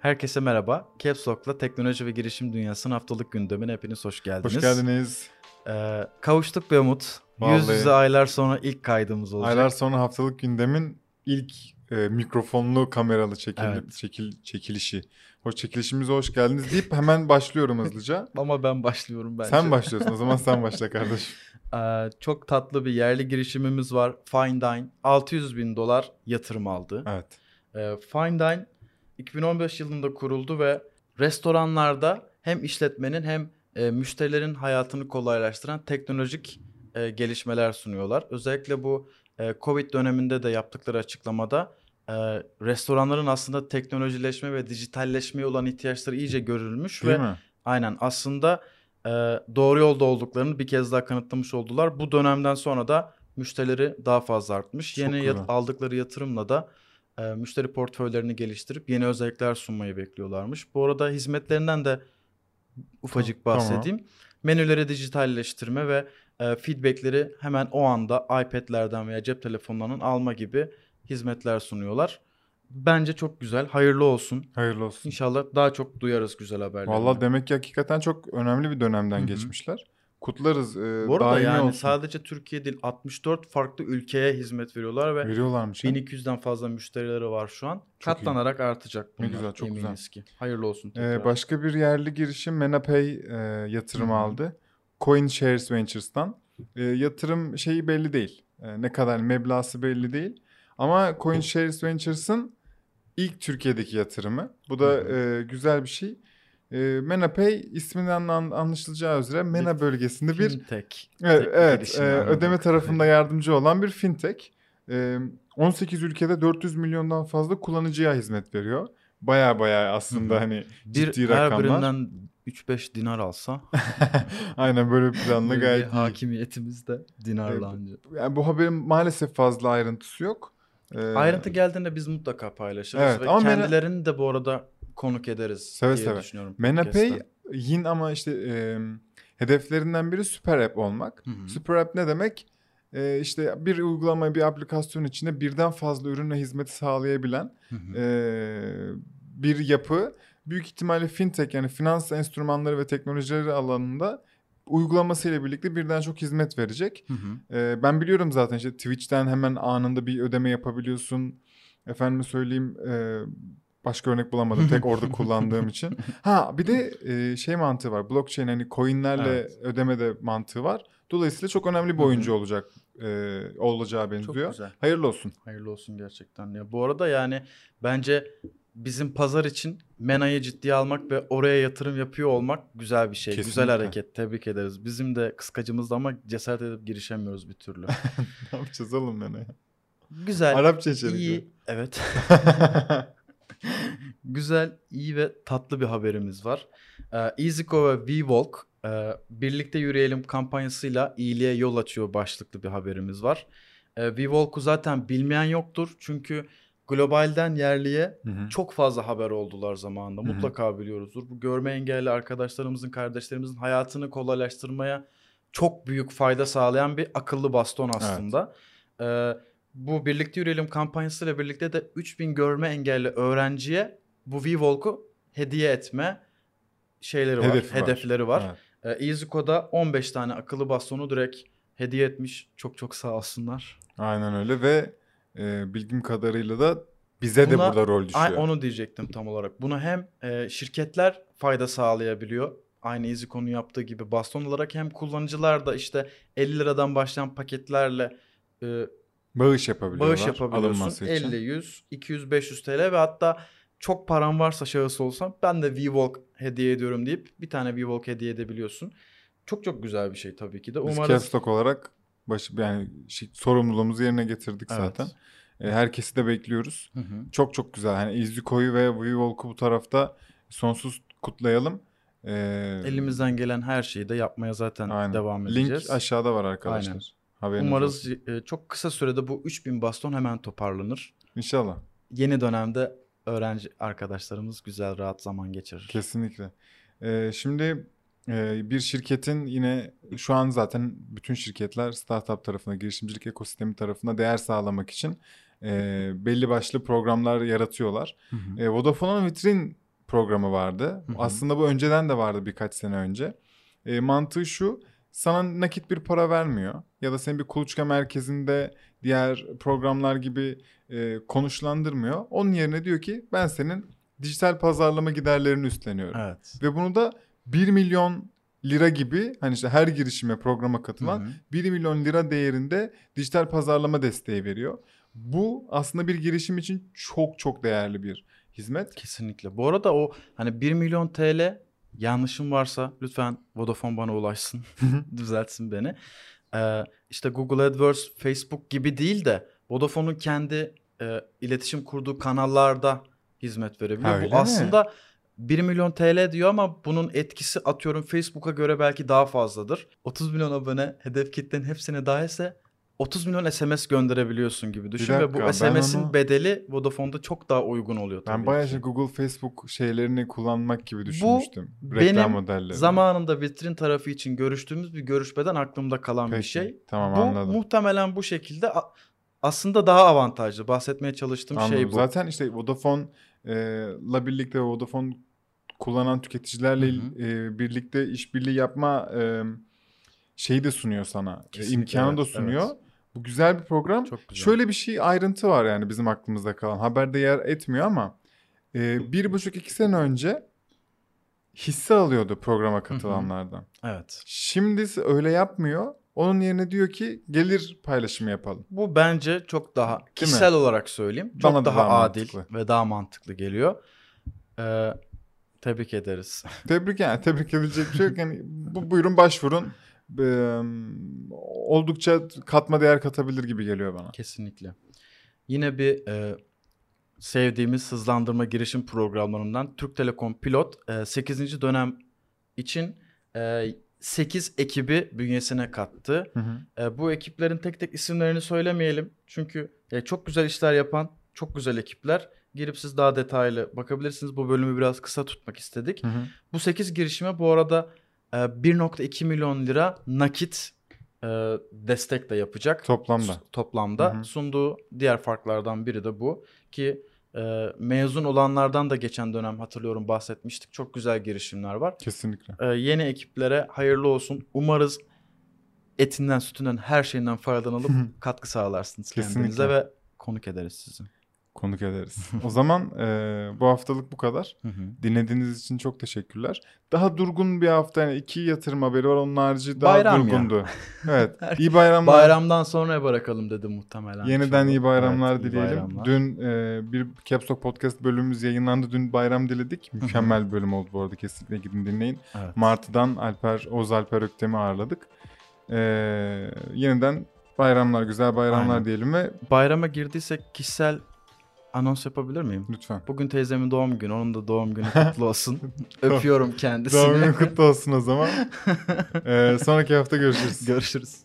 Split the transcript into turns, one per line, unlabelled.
Herkese merhaba. Caps Lock'la teknoloji ve girişim dünyasının haftalık gündemine hepiniz hoş geldiniz.
Hoş geldiniz.
Ee, kavuştuk be Umut.
Vallahi.
Yüz yüze aylar sonra ilk kaydımız olacak.
Aylar sonra haftalık gündemin ilk e, mikrofonlu kameralı çekil,
Evet.
çekil, çekilişi. Hoş çekilişimize hoş geldiniz deyip hemen başlıyorum hızlıca.
Ama ben başlıyorum bence.
sen başlıyorsun o zaman sen başla kardeşim.
Ee, çok tatlı bir yerli girişimimiz var. Fine Dine. 600 bin dolar yatırım aldı.
Evet.
Ee, Fine Dine 2015 yılında kuruldu ve restoranlarda hem işletmenin hem e, müşterilerin hayatını kolaylaştıran teknolojik e, gelişmeler sunuyorlar. Özellikle bu e, Covid döneminde de yaptıkları açıklamada e, restoranların aslında teknolojileşme ve dijitalleşmeye olan ihtiyaçları iyice görülmüş
Değil
ve
mi?
aynen aslında e, doğru yolda olduklarını bir kez daha kanıtlamış oldular. Bu dönemden sonra da müşterileri daha fazla artmış.
Çok
Yeni yat- aldıkları yatırımla da e, müşteri portföylerini geliştirip yeni özellikler sunmayı bekliyorlarmış. Bu arada hizmetlerinden de ufacık
Tamam.
bahsedeyim. Menüleri dijitalleştirme ve e, feedbackleri hemen o anda iPad'lerden veya cep telefonlarından alma gibi hizmetler sunuyorlar. Bence çok güzel. Hayırlı olsun.
Hayırlı olsun.
İnşallah daha çok duyarız güzel haberleri.
Vallahi demek ki hakikaten çok önemli bir dönemden
Hı hı.
geçmişler. Kutlarız. E,
Bu arada yani
olsun.
sadece Türkiye değil 64 farklı ülkeye hizmet veriyorlar ve
Veriyorlarmış. ha.
1200'den fazla müşterileri var şu an.
Çok iyi.
Katlanarak artacak
Ne
bunlar.
güzel, çok
eminiz
güzel.
ki. Hayırlı olsun
Ee, başka bir yerli girişim Menapay e, yatırım
Hı hı.
aldı. Coin Shares Ventures'tan. E, yatırım şeyi belli değil. E, ne kadar meblası belli değil. Ama Coin Shares Ventures'ın ilk Türkiye'deki yatırımı. Bu da e, güzel bir şey. E, Menapay isminden an- anlaşılacağı üzere Mena bölgesinde bir
Fintech.
Evet,
tek
evet
girişim
e, ödeme tarafında yardımcı olan bir fintech. E, 18 ülkede 400 milyondan fazla kullanıcıya hizmet veriyor. Baya baya aslında hani
bir
ciddi
her
rakamlar.
birinden 3-5 dinar alsa
Aynen böyle bir planla
bir
gayet iyi.
hakimiyetimiz de dinarla
Evet.
anca.
Yani bu haberin maalesef fazla ayrıntısı yok. E,
Ayrıntı geldiğinde biz mutlaka paylaşırız
Evet,
ve
ama Mena-
kendilerini de bu arada konuk ederiz
Seve
diye
seve.
düşünüyorum.
Menapay yine ama işte e, hedeflerinden biri süper app olmak.
Hı hı.
Süper app ne demek? E, işte bir uygulama, bir aplikasyon içinde birden fazla ürün ve hizmeti sağlayabilen
Hı hı.
e, bir yapı. Büyük ihtimalle fintech yani finans enstrümanları ve teknolojileri alanında uygulamasıyla birlikte birden çok hizmet verecek.
Hı hı.
E, ben biliyorum zaten işte Twitch'ten hemen anında bir ödeme yapabiliyorsun. Efendime söyleyeyim e, başka örnek bulamadım tek orada kullandığım için. Ha bir de e, şey mantığı var. Blockchain hani coinlerle
Evet.
ödeme de mantığı var. Dolayısıyla çok önemli bir oyuncu olacak e, olacağı
Çok
benziyor.
güzel.
Hayırlı olsun.
Hayırlı olsun gerçekten. Ya bu arada yani bence bizim pazar için Mena'yı ciddiye almak ve oraya yatırım yapıyor olmak güzel bir şey. Güzel
Kesinlikle.
hareket. Tebrik ederiz. Bizim de kıskacımızda ama cesaret edip girişemiyoruz bir türlü.
ne yapacağız oğlum ben ya?
Güzel.
Arapça içerik.
iyi. Evet. Güzel, iyi ve tatlı bir haberimiz var. Ee, EasyCo ve WeWalk e, birlikte yürüyelim kampanyasıyla iyiliğe yol açıyor başlıklı bir haberimiz var. Ee, WeWalk'u zaten bilmeyen yoktur çünkü globalden yerliye
Hı hı.
çok fazla haber oldular zamanında.
Hı hı.
Mutlaka biliyoruzdur. Bu görme engelli arkadaşlarımızın, kardeşlerimizin hayatını kolaylaştırmaya çok büyük fayda sağlayan bir akıllı baston aslında. Ee, bu Birlikte Yürüyelim kampanyasıyla birlikte de 3000 görme engelli öğrenciye bu WeWalk'u hediye etme şeyleri var,
Hedefi var.
hedefleri var.
Evet.
Ee, EasyCo'da 15 tane akıllı bastonu direkt hediye etmiş. Çok çok sağ olsunlar.
Aynen öyle ve e, bildiğim kadarıyla da bize de
Buna-
burada rol düşüyor.
Ay, onu diyecektim tam olarak. Buna hem e, şirketler fayda sağlayabiliyor. Aynı EasyCo'nun yaptığı gibi baston olarak hem kullanıcılar da işte 50 liradan başlayan paketlerle e,
Bağış yapabiliyorlar.
bağış yapabiliyorsun.
alınması için.
50, 100, 200, 500 TL ve hatta çok paran varsa şahıs olsan ben de WeWalk hediye ediyorum deyip bir tane WeWalk hediye edebiliyorsun. Çok çok güzel bir şey tabii ki de.
Biz
Umarız
Capstock olarak baş, yani şi- sorumluluğumuzu yerine getirdik
Evet.
zaten. E, herkesi de bekliyoruz.
Hı hı.
Çok çok güzel. Hani İzliko'yu ve WeWalk'u bu tarafta sonsuz kutlayalım. E,
elimizden gelen her şeyi de yapmaya zaten
aynen.
devam edeceğiz.
Link aşağıda var arkadaşlar.
Aynen.
Haberiniz
Umarız
olsun.
e, çok kısa sürede bu 3000 baston hemen toparlanır.
İnşallah.
Yeni dönemde öğrenci arkadaşlarımız güzel rahat zaman geçirir.
Kesinlikle. E, şimdi e, bir şirketin yine şu an zaten bütün şirketler startup tarafına, girişimcilik ekosistemi tarafına değer sağlamak için e, belli başlı programlar yaratıyorlar.
Hı hı.
E, Vodafone'un vitrin programı vardı.
Hı hı.
Aslında bu önceden de vardı birkaç sene önce. E, mantığı şu sana nakit bir para vermiyor ya da seni bir kuluçka merkezinde diğer programlar gibi e, konuşlandırmıyor. Onun yerine diyor ki ben senin dijital pazarlama giderlerini üstleniyorum.
Evet.
Ve bunu da 1 milyon lira gibi hani işte her girişime programa katılan
Hı hı.
1 milyon lira değerinde dijital pazarlama desteği veriyor. Bu aslında bir girişim için çok çok değerli bir hizmet.
Kesinlikle. Bu arada o hani 1 milyon TL yanlışım varsa lütfen Vodafone bana ulaşsın. Düzeltsin beni. Ee, işte Google AdWords, Facebook gibi değil de Vodafone'un kendi e, iletişim kurduğu kanallarda hizmet verebiliyor.
Öyle
Bu
mi?
aslında 1 milyon TL diyor ama bunun etkisi atıyorum Facebook'a göre belki daha fazladır. 30 milyon abone hedef kitlenin hepsine dahilse 30 milyon SMS gönderebiliyorsun gibi düşün ve
dakika,
bu
ben
SMS'in
onu-
bedeli Vodafone'da çok daha uygun oluyor tabii
Ben bayağı
ki.
şey Google, Facebook şeylerini kullanmak gibi düşünmüştüm.
benim
Reklam modelleri.
Zamanında vitrin tarafı için görüştüğümüz bir görüşmeden aklımda kalan bir
Peki,
şey.
Tamam
bu
anladım.
muhtemelen bu şekilde aslında daha avantajlı. Bahsetmeye çalıştığım
Anladım.
şey bu.
Zaten işte Vodafone e, birlikte Vodafone kullanan tüketicilerle
Hı hı.
e, birlikte işbirliği yapma e, şeyi de sunuyor sana. E,
Kesinlikle,
imkanı da
evet,
sunuyor.
evet.
Bu güzel bir program.
Çok güzel.
Şöyle bir şey ayrıntı var yani bizim aklımızda kalan. Haberde yer etmiyor ama e, bir buçuk iki sene önce hisse alıyordu programa katılanlardan.
Evet.
Şimdi öyle yapmıyor. Onun yerine diyor ki gelir paylaşımı yapalım.
Bu bence çok daha kişisel olarak söyleyeyim. Çok
Bana da
daha,
daha
adil
mantıklı.
ve daha mantıklı geliyor. Ee, tebrik ederiz.
Tebrik yani tebrik edilecek bir şey yok. Yani bu buyurun başvurun. Ee, oldukça katma değer katabilir gibi geliyor bana.
Kesinlikle. Yine bir e, sevdiğimiz hızlandırma girişim programlarından Türk Telekom Pilot e, 8. dönem için e, 8 ekibi bünyesine kattı.
Hı hı.
E, bu ekiplerin tek tek isimlerini söylemeyelim. Çünkü e, çok güzel işler yapan çok güzel ekipler. Girip siz daha detaylı bakabilirsiniz. Bu bölümü biraz kısa tutmak istedik.
Hı hı.
Bu 8 girişime bu arada e, 1.2 milyon lira nakit e, destek de yapacak.
Toplamda.
Toplamda
Hı hı.
sunduğu diğer farklardan biri de bu ki e, mezun olanlardan da geçen dönem hatırlıyorum bahsetmiştik. Çok güzel girişimler var.
Kesinlikle.
E, yeni ekiplere hayırlı olsun. Umarız etinden, sütünden, her şeyinden faydalanıp katkı sağlarsınız kendinize
Kesinlikle.
ve konuk ederiz sizi.
Konuk ederiz. o zaman e, bu haftalık bu kadar.
Hı hı.
Dinlediğiniz için çok teşekkürler. Daha durgun bir hafta yani iki yatırım haberi var. Onun harici daha
Bayram ya.
durgundu. Evet. İyi bayramlar.
Bayramdan sonra bırakalım dedi muhtemelen.
Yeniden iyi bayramlar
Evet, iyi
dileyelim.
bayramlar.
Dün e, bir Caps Lock Podcast bölümümüz yayınlandı. Dün bayram diledik. Mükemmel bir bölüm oldu bu arada. Kesinlikle gidin dinleyin.
Evet.
Martı'dan Alper, Oğuz Alper Öktem'i ağırladık. E, yeniden bayramlar, güzel bayramlar
Aynen.
diyelim ve
Bayrama girdiysek kişisel anons yapabilir miyim?
lütfen.
Bugün teyzemin doğum günü. Onun da doğum günü kutlu olsun. Öpüyorum kendisini.
Doğum günü kutlu olsun o zaman. E, sonraki hafta görüşürüz.
Görüşürüz.